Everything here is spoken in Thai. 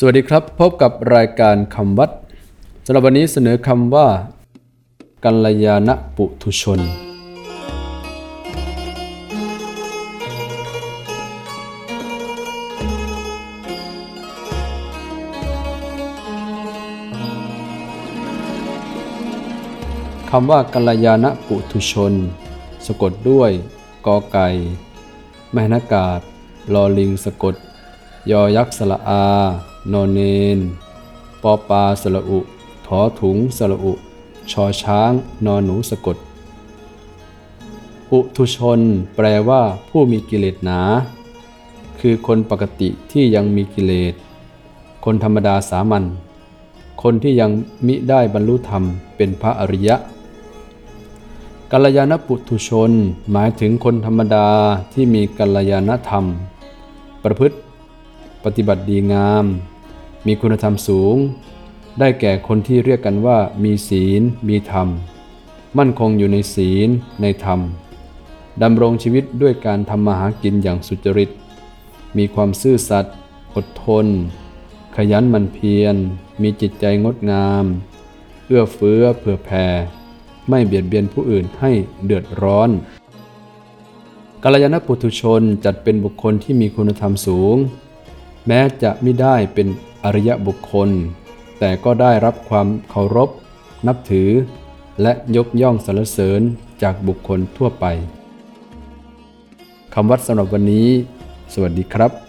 สวัสดีครับ พบกับรายการคำวัดสำหรับวันนี้เสนอคำว่า กัลยาณปุถุชน คำว่ากัลยาณปุถุชน สะกดด้วยกอไก่แมหนากาศลอลิงสะกด ยอยักษ์สละอา นอนเนน ปอปลาสละอุ ถอถุงสละอุ ชอช้าง นอนหนูสะกด ปุถุชน แปลว่า ผู้มีกิเลสหนา คือคนปกติที่ยังมีกิเลส คนธรรมดาสามัญ คนที่ยังมิได้บรรลุธรรมเป็นพระอริยะกัลยาณปุถุชน หมายถึงคนธรรมดาที่มีกัลยาณธรรม ประพฤติ ฏิบัติดีงาม มีคุณธรรมสูง ได้แก่คนที่เรียกกันว่ามีศีล มีธรรม มั่นคงอยู่ในศีล ในธรรมดำรงชีวิตด้วยการทำมาหากินอย่างสุจริต มีความซื่อสัตย์อดทน ขยันหมั่นเพียร มีจิตใจงดงาม เอื้อเฟื้อเผื่อแผ่ ไม่เบียดเบียนผู้อื่นให้เดือดร้อนกัลยาณปุถุชนจัดเป็นบุคคลที่มีคุณธรรมสูง แม้จะไม่ได้เป็นอริยบุคคล แต่ก็ได้รับความเคารพ นับถือ และยกย่องสรรเสริญจากบุคคลทั่วไปคำวัดสำหรับวันนี้ สวัสดีครับ